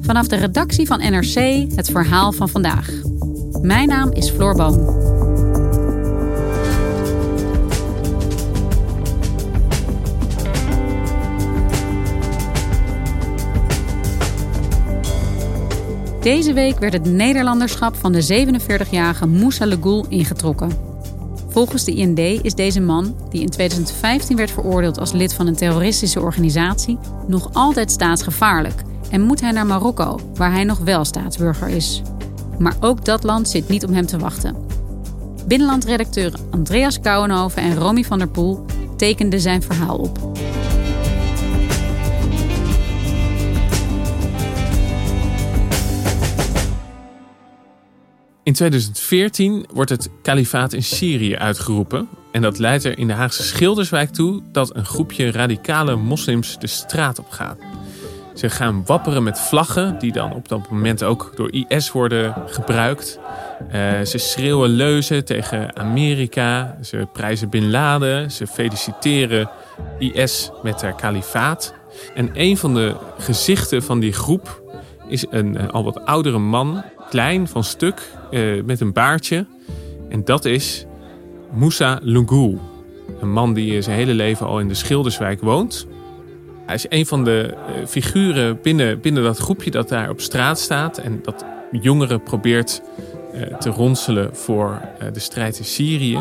Vanaf de redactie van NRC het verhaal van vandaag. Mijn naam is Floor Boon. Deze week werd het Nederlanderschap van de 47-jarige Moussa Legoul ingetrokken. Volgens de IND is deze man, die in 2015 werd veroordeeld als lid van een terroristische organisatie, nog altijd staatsgevaarlijk en moet hij naar Marokko, waar hij nog wel staatsburger is. Maar ook dat land zit niet om hem te wachten. Binnenlandredacteur Andreas Kouwenhoven en Romy van der Poel tekenden zijn verhaal op. In 2014 wordt het kalifaat in Syrië uitgeroepen. En dat leidt er in de Haagse Schilderswijk toe dat een groepje radicale moslims de straat op gaat. Ze gaan wapperen met vlaggen, die dan op dat moment ook door IS worden gebruikt. Uh, ze schreeuwen leuzen tegen Amerika. Ze prijzen Bin Laden. Ze feliciteren IS met haar kalifaat. En een van de gezichten van die groep is een uh, al wat oudere man, klein van stuk, uh, met een baardje. En dat is Moussa Lungoul. Een man die zijn hele leven al in de Schilderswijk woont. Hij is een van de uh, figuren binnen, binnen dat groepje dat daar op straat staat. En dat jongeren probeert te ronselen voor de strijd in Syrië.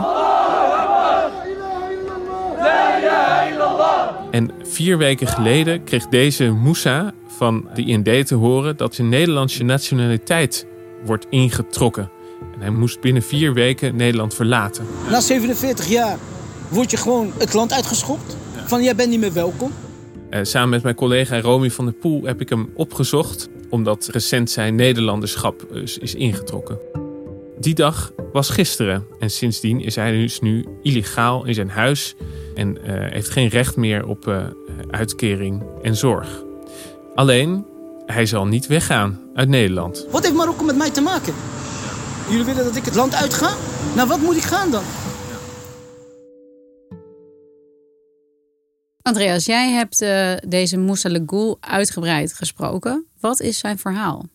En vier weken geleden kreeg deze Moussa van de IND te horen dat zijn Nederlandse nationaliteit wordt ingetrokken. En hij moest binnen vier weken Nederland verlaten. Na 47 jaar word je gewoon het land uitgeschopt. Van jij bent niet meer welkom. Uh, samen met mijn collega Romy van der Poel heb ik hem opgezocht. Omdat recent zijn Nederlanderschap is, is ingetrokken. Die dag was gisteren. En sindsdien is hij dus nu illegaal in zijn huis. En uh, heeft geen recht meer op uh, uitkering en zorg. Alleen, hij zal niet weggaan uit Nederland. Wat heeft Marokko met mij te maken? Jullie willen dat ik het land uitga? Nou, wat moet ik gaan dan? Andreas, jij hebt uh, deze Moussa Legoul uitgebreid gesproken. Wat is zijn verhaal?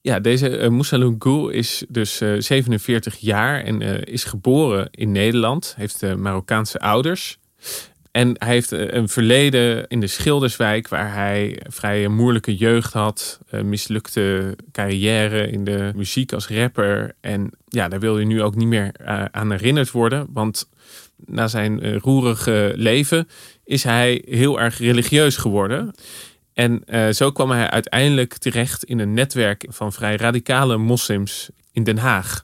Ja, deze uh, Moussa Legoul is dus uh, 47 jaar en uh, is geboren in Nederland. Heeft Marokkaanse ouders. En hij heeft een verleden in de Schilderswijk, waar hij vrij moeilijke jeugd had. Een mislukte carrière in de muziek als rapper. En ja, daar wil hij nu ook niet meer uh, aan herinnerd worden. Want na zijn roerige leven is hij heel erg religieus geworden. En zo kwam hij uiteindelijk terecht in een netwerk van vrij radicale moslims in Den Haag.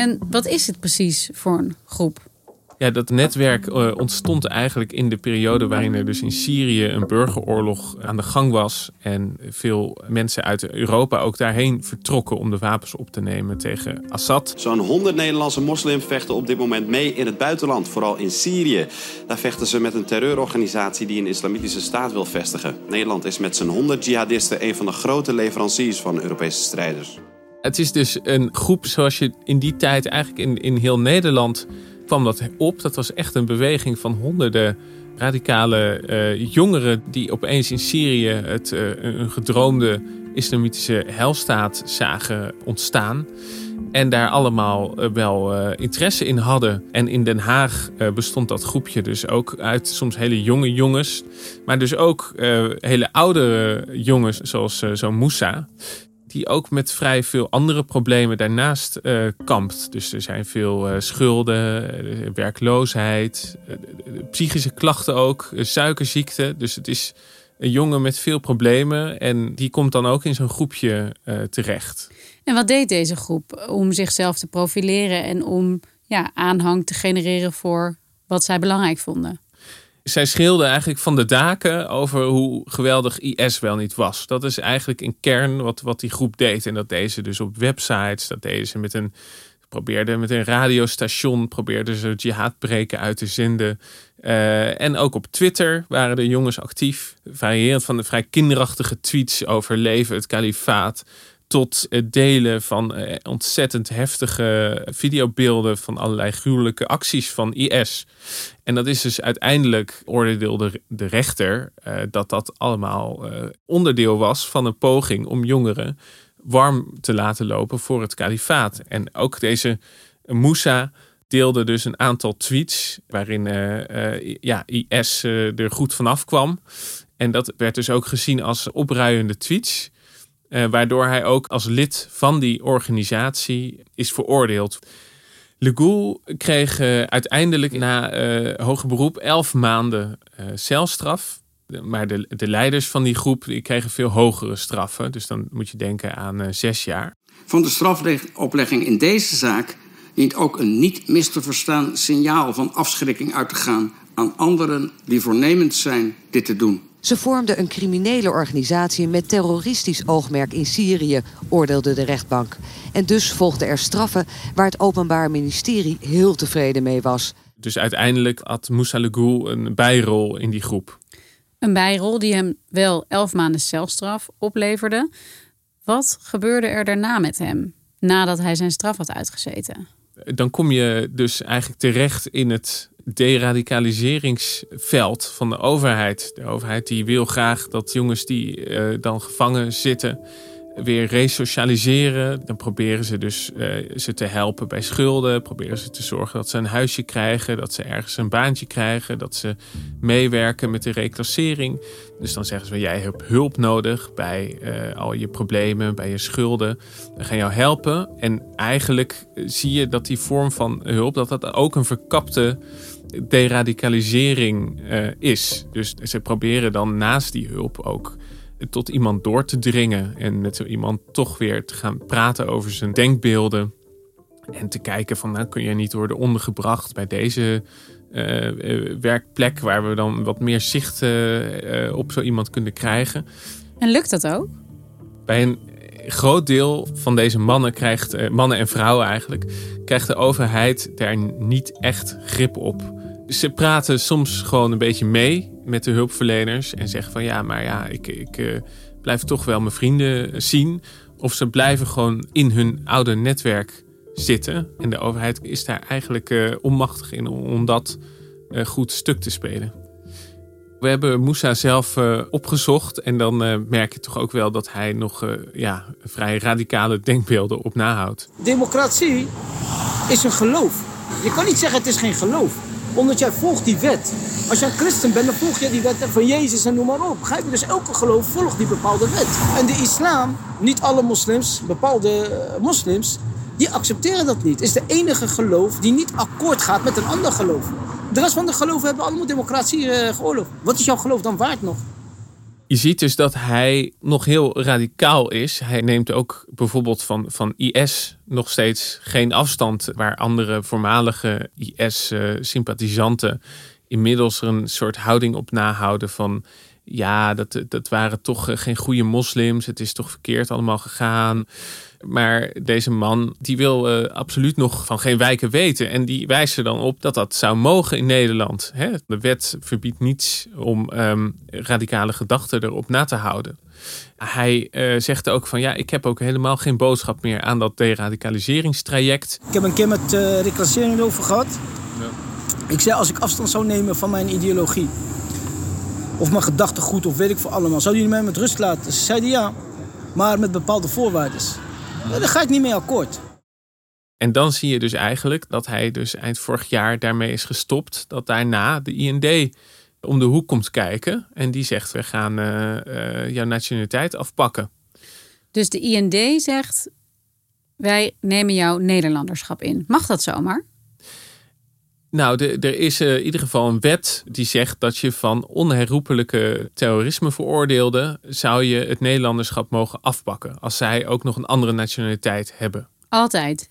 En wat is het precies voor een groep? Ja, dat netwerk uh, ontstond eigenlijk in de periode waarin er dus in Syrië een burgeroorlog aan de gang was. En veel mensen uit Europa ook daarheen vertrokken om de wapens op te nemen tegen Assad. Zo'n 100 Nederlandse moslims vechten op dit moment mee in het buitenland, vooral in Syrië. Daar vechten ze met een terreurorganisatie die een islamitische staat wil vestigen. Nederland is met zijn 100 jihadisten een van de grote leveranciers van Europese strijders. Het is dus een groep zoals je in die tijd eigenlijk in, in heel Nederland kwam dat op. Dat was echt een beweging van honderden radicale uh, jongeren die opeens in Syrië het, uh, een gedroomde islamitische helstaat zagen ontstaan. En daar allemaal eh, wel eh, interesse in hadden. En in Den Haag eh, bestond dat groepje dus ook uit soms hele jonge jongens. Maar dus ook hele oude jongens, zoals zo'n Moussa. Die ook met vrij veel andere problemen daarnaast kampt. Dus er zijn veel schulden, werkloosheid, psychische klachten ook, suikerziekte. Dus het is een jongen met veel problemen. En die komt dan ook in zo'n groepje terecht. En wat deed deze groep om zichzelf te profileren en om ja, aanhang te genereren voor wat zij belangrijk vonden? Zij schreeuwden eigenlijk van de daken over hoe geweldig IS wel niet was. Dat is eigenlijk in kern wat, wat die groep deed. En dat deden ze dus op websites, dat deden ze met een probeerden met een radiostation probeerden ze jihadbreken uit te zenden. Uh, en ook op Twitter waren de jongens actief. Variërend van de vrij kinderachtige tweets over leven het kalifaat tot het delen van eh, ontzettend heftige videobeelden van allerlei gruwelijke acties van IS. En dat is dus uiteindelijk, oordeelde de rechter, eh, dat dat allemaal eh, onderdeel was van een poging om jongeren warm te laten lopen voor het kalifaat. En ook deze Moussa deelde dus een aantal tweets waarin ja, IS er goed vanaf kwam. En dat werd dus ook gezien als opruiende tweets. Uh, waardoor hij ook als lid van die organisatie is veroordeeld. Le kreeg uh, uiteindelijk na uh, hoger beroep elf maanden celstraf. Maar de, de leiders van die groep die kregen veel hogere straffen. Dus dan moet je denken aan zes jaar. Van de strafoplegging in deze zaak dient ook een niet mis te verstaan signaal van afschrikking uit te gaan aan anderen die voornemens zijn dit te doen. Ze vormden een criminele organisatie met terroristisch oogmerk in Syrië, oordeelde de rechtbank. En dus volgden er straffen waar het Openbaar Ministerie heel tevreden mee was. Dus uiteindelijk had Moussa Legoul een bijrol in die groep. Een bijrol die hem wel elf maanden celstraf opleverde. Wat gebeurde er daarna met hem, nadat hij zijn straf had uitgezeten? Dan kom je dus eigenlijk terecht in het deradicaliseringsveld van de overheid. De overheid die wil graag dat jongens die uh, dan gevangen zitten weer resocialiseren. Dan proberen ze dus uh, ze te helpen bij schulden. Proberen ze te zorgen dat ze een huisje krijgen. Dat ze ergens een baantje krijgen. Dat ze meewerken met de reclassering. Dus dan zeggen ze, jij hebt hulp nodig bij uh, al je problemen, bij je schulden. We gaan jou helpen. En eigenlijk zie je dat die vorm van hulp, dat dat ook een verkapte deradicalisering uh, is. Dus ze proberen dan naast die hulp ook tot iemand door te dringen. En met zo iemand toch weer te gaan praten over zijn denkbeelden. En te kijken van, nou kun je niet worden ondergebracht bij deze uh, werkplek... waar we dan wat meer zicht uh, op zo iemand kunnen krijgen. En lukt dat ook? Bij een groot deel van deze mannen, krijgt, mannen en vrouwen eigenlijk... krijgt de overheid daar niet echt grip op ze praten soms gewoon een beetje mee met de hulpverleners en zeggen van ja, maar ja, ik, ik uh, blijf toch wel mijn vrienden zien. Of ze blijven gewoon in hun oude netwerk zitten. En de overheid is daar eigenlijk uh, onmachtig in om dat uh, goed stuk te spelen. We hebben Moussa zelf opgezocht en dan merk je toch ook wel dat hij nog ja, vrij radicale denkbeelden op nahoudt. Democratie is een geloof. Je kan niet zeggen het is geen geloof omdat jij volgt die wet. Als jij een christen bent, dan volg je die wet van Jezus en noem maar op. Begrijp je? Dus elke geloof volgt die bepaalde wet. En de islam, niet alle moslims, bepaalde eh, moslims, die accepteren dat niet. Is de enige geloof die niet akkoord gaat met een ander geloof. De rest van de geloven hebben allemaal democratie uh, geoorloofd. Wat is jouw geloof dan waard nog? Je ziet dus dat hij nog heel radicaal is. Hij neemt ook bijvoorbeeld van, van IS nog steeds geen afstand, waar andere voormalige IS-sympathisanten inmiddels er een soort houding op nahouden van ja, dat, dat waren toch eh, geen goede moslims. Het is toch verkeerd allemaal gegaan. Maar deze man die wil uh, absoluut nog van geen wijken weten. En die wijst er dan op dat dat zou mogen in Nederland. Hè? De wet verbiedt niets om um, radicale gedachten erop na te houden. Hij uh, zegt ook van ja, ik heb ook helemaal geen boodschap meer aan dat deradicaliseringstraject. Ik heb een keer met uh, reclassering over gehad. Ja. Ik zei als ik afstand zou nemen van mijn ideologie of mijn gedachtegoed of weet ik voor allemaal. Zou jullie mij met rust laten? Ze zeiden ja, maar met bepaalde voorwaarden. Daar ga ik niet mee akkoord. En dan zie je dus eigenlijk dat hij dus eind vorig jaar daarmee is gestopt. Dat daarna de IND om de hoek komt kijken. En die zegt, we gaan uh, uh, jouw nationaliteit afpakken. Dus de IND zegt, wij nemen jouw Nederlanderschap in. Mag dat zomaar? Nou, de, er is uh, in ieder geval een wet die zegt dat je van onherroepelijke terrorisme veroordeelde zou je het Nederlanderschap mogen afpakken als zij ook nog een andere nationaliteit hebben. Altijd.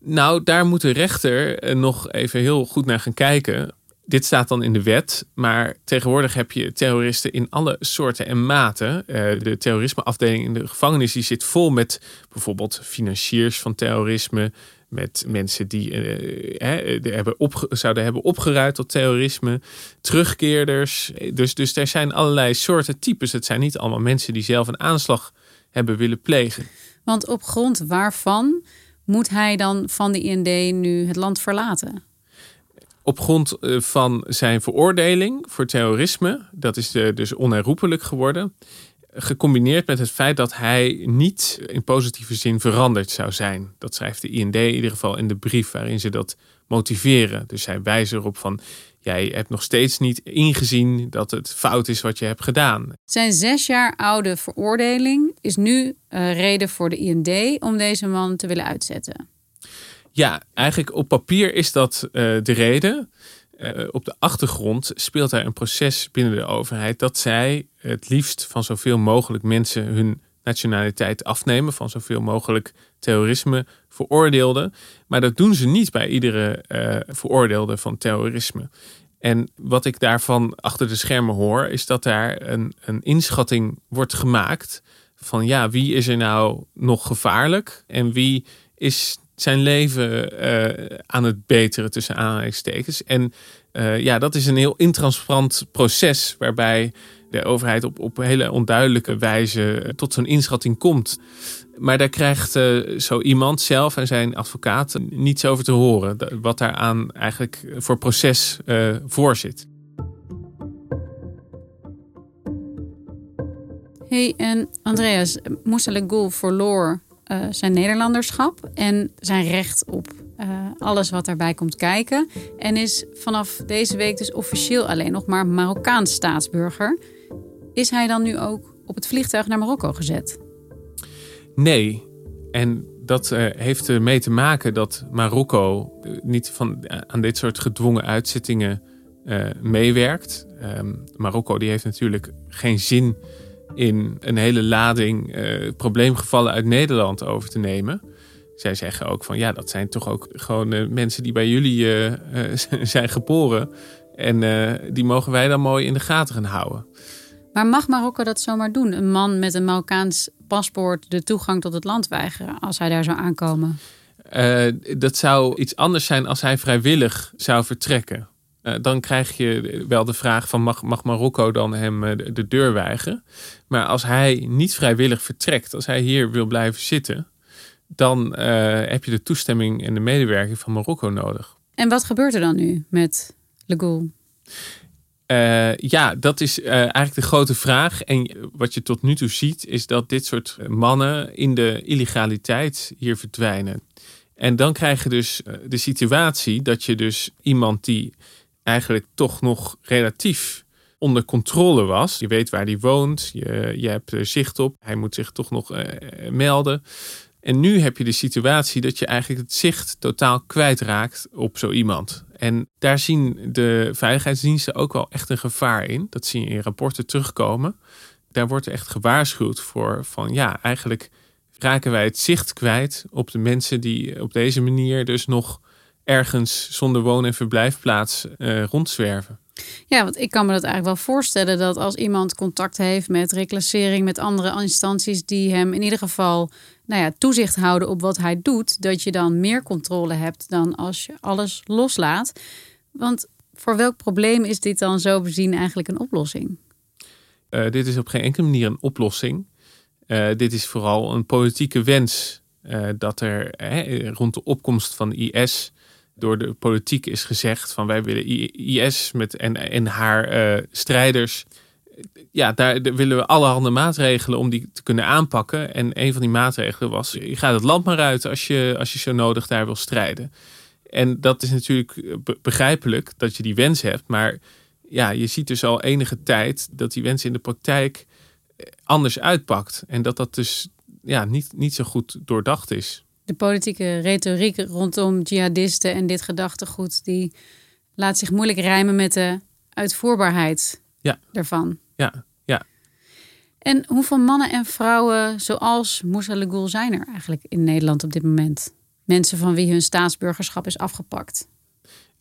Nou, daar moet de rechter eh, nog even heel goed naar gaan kijken. Dit staat dan in de wet, maar tegenwoordig heb je terroristen in alle soorten en maten. Eh, de terrorismeafdeling in de gevangenis die zit vol met bijvoorbeeld financiers van terrorisme, met mensen die uh, hebben op, zouden hebben opgeruid tot terrorisme, terugkeerders. Dus, dus er zijn allerlei soorten types. Het zijn niet allemaal mensen die zelf een aanslag hebben willen plegen. Want op grond waarvan moet hij dan van de IND nu het land verlaten? Op grond eh, van zijn veroordeling voor terrorisme, dat is dus onherroepelijk geworden, gecombineerd met het feit dat hij niet in positieve zin veranderd zou zijn. Dat schrijft de IND in ieder geval in de brief waarin ze dat motiveren. Dus zij wijzen erop van jij hebt nog steeds niet ingezien dat het fout is wat je hebt gedaan. Zijn zes jaar oude veroordeling is nu uh, reden voor de IND om deze man te willen uitzetten. Ja, eigenlijk op papier is dat uh, de reden. Uh, op de achtergrond speelt er een proces binnen de overheid dat zij het liefst van zoveel mogelijk mensen hun nationaliteit afnemen, van zoveel mogelijk terrorisme veroordeelden. Maar dat doen ze niet bij iedere uh, veroordeelde van terrorisme. En wat ik daarvan achter de schermen hoor, is dat daar een, een inschatting wordt gemaakt van ja, wie is er nou nog gevaarlijk en wie is zijn leven uh, aan het beteren tussen aanhalingstekens. En uh, ja, dat is een heel intransparant proces waarbij de overheid op, op hele onduidelijke wijze tot zo'n inschatting komt. Maar daar krijgt zo iemand zelf en zijn advocaat niets over te horen. Wat daaraan eigenlijk voor proces voor zit. Hey, en Andreas, Moussa Legoul verloor uh, zijn Nederlanderschap en zijn recht op uh, alles wat daarbij komt kijken. En is vanaf deze week dus officieel alleen nog maar Marokkaans staatsburger. Is hij dan nu ook op het vliegtuig naar Marokko gezet? Nee. En dat uh, heeft ermee te maken dat Marokko niet van, aan dit soort gedwongen uitzittingen meewerkt. Um, Marokko die heeft natuurlijk geen zin in een hele lading uh, probleemgevallen uit Nederland over te nemen. Zij zeggen ook van ja, dat zijn toch ook gewoon uh, mensen die bij jullie uh, zijn geboren. En die mogen wij dan mooi in de gaten gaan houden. Maar mag Marokko dat zomaar doen? Een man met een Marokkaans paspoort de toegang tot het land weigeren als hij daar zou aankomen? dat zou iets anders zijn als hij vrijwillig zou vertrekken. Uh, dan krijg je wel de vraag van mag, mag Marokko dan hem uh, de, deur weigeren? Maar als hij niet vrijwillig vertrekt, als hij hier wil blijven zitten, dan uh, heb je de toestemming en de medewerking van Marokko nodig. En wat gebeurt er dan nu met Le ja, dat is eigenlijk de grote vraag. En wat je tot nu toe ziet, is dat dit soort mannen in de illegaliteit hier verdwijnen. En dan krijg je dus de situatie dat je dus iemand die eigenlijk toch nog relatief onder controle was. Je weet waar hij woont, je, je hebt er zicht op, hij moet zich toch nog uh, melden. En nu heb je de situatie dat je eigenlijk het zicht totaal kwijtraakt op zo iemand. En daar zien de veiligheidsdiensten ook wel echt een gevaar in. Dat zie je in rapporten terugkomen. Daar wordt echt gewaarschuwd voor van ja, eigenlijk raken wij het zicht kwijt op de mensen die op deze manier dus nog ergens zonder woon- en verblijfplaats uh, rondzwerven. Ja, want ik kan me dat eigenlijk wel voorstellen dat als iemand contact heeft met reclassering, met andere instanties die hem in ieder geval nou ja, toezicht houden op wat hij doet, dat je dan meer controle hebt dan als je alles loslaat. Want voor welk probleem is dit dan zo bezien eigenlijk een oplossing? Uh, dit is op geen enkele manier een oplossing. Uh, dit is vooral een politieke wens uh, dat er rond de opkomst van IS door de politiek is gezegd van wij willen IS met, en, en haar uh, strijders ja, daar willen we allerhande maatregelen om die te kunnen aanpakken. En een van die maatregelen was, je gaat het land maar uit als je, als je zo nodig daar wil strijden. En dat is natuurlijk begrijpelijk dat je die wens hebt. Maar ja, je ziet dus al enige tijd dat die wens in de praktijk anders uitpakt. En dat dat dus ja, niet, niet zo goed doordacht is. De politieke retoriek rondom jihadisten en dit gedachtegoed, die laat zich moeilijk rijmen met de uitvoerbaarheid ja. daarvan. Ja, ja. En hoeveel mannen en vrouwen zoals Moussa Legoul zijn er eigenlijk in Nederland op dit moment? Mensen van wie hun staatsburgerschap is afgepakt.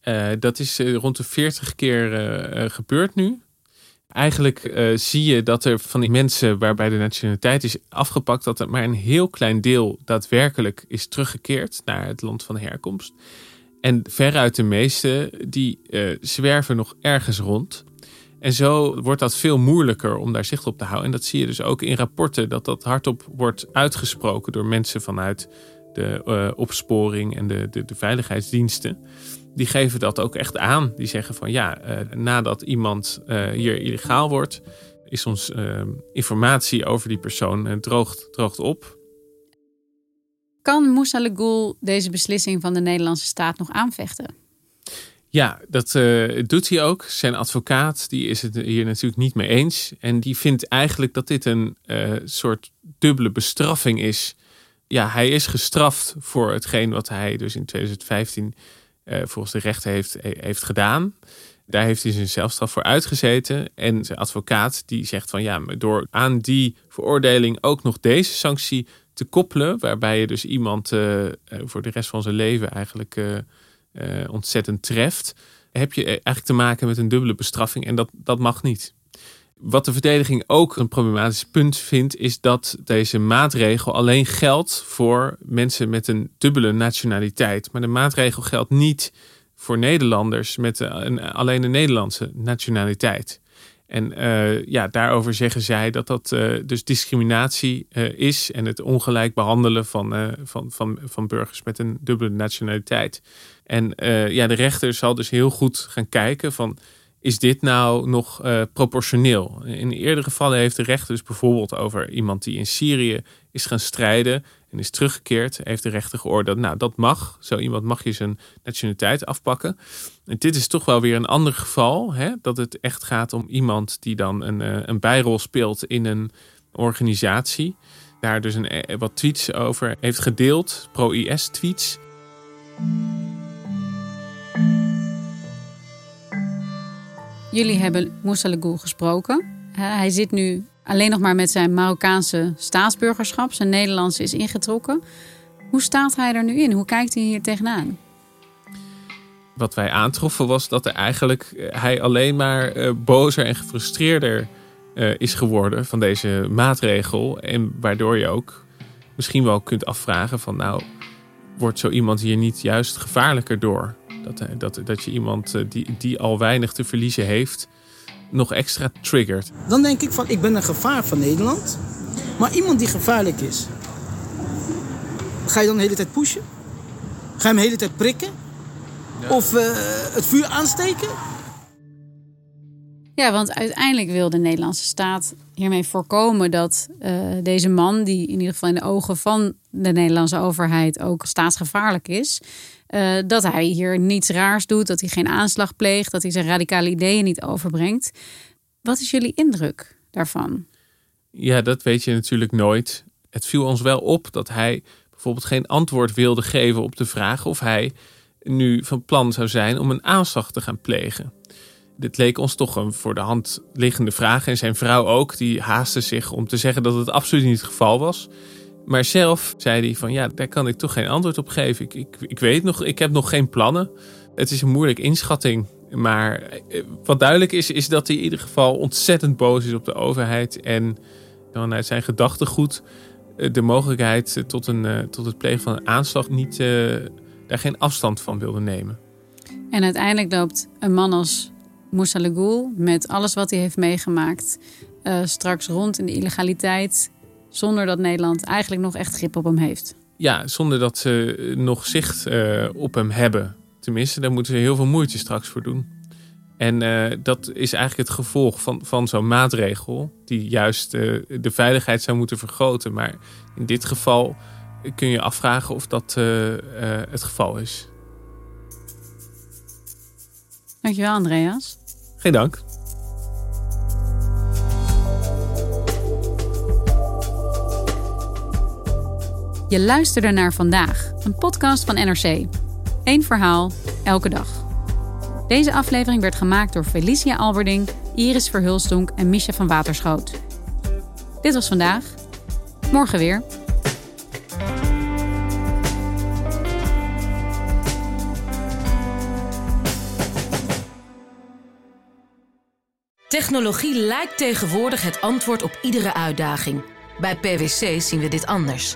Uh, dat is uh, rond de 40 keer uh, gebeurd nu. Eigenlijk zie je dat er van die mensen waarbij de nationaliteit is afgepakt, dat er maar een heel klein deel daadwerkelijk is teruggekeerd naar het land van herkomst. En veruit de meeste die zwerven nog ergens rond. En zo wordt dat veel moeilijker om daar zicht op te houden. En dat zie je dus ook in rapporten, dat dat hardop wordt uitgesproken door mensen vanuit de uh, opsporing en de, de, veiligheidsdiensten. Die geven dat ook echt aan. Die zeggen van ja, uh, nadat iemand uh, hier illegaal wordt, is ons informatie over die persoon droogt, droogt op. Kan Moussa Legoul deze beslissing van de Nederlandse staat nog aanvechten? Ja, dat uh, doet hij ook. Zijn advocaat die is het hier natuurlijk niet mee eens. En die vindt eigenlijk dat dit een uh, soort dubbele bestraffing is. Ja, hij is gestraft voor hetgeen wat hij dus in 2015 eh, volgens de rechter heeft, heeft gedaan. Daar heeft hij zijn zelfstraf voor uitgezeten. En zijn advocaat die zegt van ja, door aan die veroordeling ook nog deze sanctie te koppelen. Waarbij je dus iemand voor de rest van zijn leven eigenlijk ontzettend treft, heb je eigenlijk te maken met een dubbele bestraffing en dat, dat mag niet. Wat de verdediging ook een problematisch punt vindt, is dat deze maatregel alleen geldt voor mensen met een dubbele nationaliteit. Maar de maatregel geldt niet voor Nederlanders met een, alleen een Nederlandse nationaliteit. En uh, ja, daarover zeggen zij dat dat uh, dus discriminatie uh, is en het ongelijk behandelen van, van, van, van burgers met een dubbele nationaliteit. En ja, de rechter zal dus heel goed gaan kijken van is dit nou nog proportioneel? In eerdere gevallen heeft de rechter dus bijvoorbeeld over iemand die in Syrië is gaan strijden en is teruggekeerd, heeft de rechter geoordeeld, nou dat mag, zo iemand mag je zijn nationaliteit afpakken. En dit is toch wel weer een ander geval, hè? dat het echt gaat om iemand die dan een, eh, een bijrol speelt in een organisatie. Daar dus een, eh, wat tweets over heeft gedeeld, pro-IS tweets. Jullie hebben Moussa Legoul gesproken. Hij zit nu alleen nog maar met zijn Marokkaanse staatsburgerschap. Zijn Nederlands is ingetrokken. Hoe staat hij er nu in? Hoe kijkt hij hier tegenaan? Wat wij aantroffen was dat er eigenlijk, eh, hij alleen maar uh, bozer en gefrustreerder uh, is geworden van deze maatregel. En waardoor je ook misschien wel kunt afvragen van nou, wordt zo iemand hier niet juist gevaarlijker door? Dat, dat, dat je iemand die, die al weinig te verliezen heeft, nog extra triggert. Dan denk ik van, ik ben een gevaar van Nederland. Maar iemand die gevaarlijk is, ga je dan de hele tijd pushen? Ga je hem de hele tijd prikken? Of uh, het vuur aansteken? Ja, want uiteindelijk wil de Nederlandse staat hiermee voorkomen dat uh, deze man, die in ieder geval in de ogen van de Nederlandse overheid ook staatsgevaarlijk is, uh, dat hij hier niets raars doet, dat hij geen aanslag pleegt, dat hij zijn radicale ideeën niet overbrengt. Wat is jullie indruk daarvan? Ja, dat weet je natuurlijk nooit. Het viel ons wel op dat hij bijvoorbeeld geen antwoord wilde geven op de vraag of hij nu van plan zou zijn om een aanslag te gaan plegen. Dit leek ons toch een voor de hand liggende vraag. En zijn vrouw ook, die haastte zich om te zeggen dat het absoluut niet het geval was. Maar zelf zei hij van ja, daar kan ik toch geen antwoord op geven. Ik, ik, ik weet nog, ik heb nog geen plannen. Het is een moeilijke inschatting. Maar eh, wat duidelijk is, is dat hij in ieder geval ontzettend boos is op de overheid. En vanuit zijn gedachtegoed eh, de mogelijkheid tot, een, eh, tot het plegen van een aanslag niet, daar geen afstand van wilde nemen. En uiteindelijk loopt een man als Moussa Legoul met alles wat hij heeft meegemaakt straks rond in de illegaliteit zonder dat Nederland eigenlijk nog echt grip op hem heeft. Ja, zonder dat ze nog zicht uh, op hem hebben. Tenminste, daar moeten ze heel veel moeite straks voor doen. En uh, dat is eigenlijk het gevolg van, van zo'n maatregel, die juist uh, de veiligheid zou moeten vergroten. Maar in dit geval kun je afvragen of dat het geval is. Dankjewel, Andreas. Geen dank. Je luisterde naar vandaag, een podcast van NRC. Eén verhaal, elke dag. Deze aflevering werd gemaakt door Felicia Alberding, Iris Verhulstonk en Misha van Waterschoot. Dit was vandaag. Morgen weer. Technologie lijkt tegenwoordig het antwoord op iedere uitdaging. Bij PwC zien we dit anders.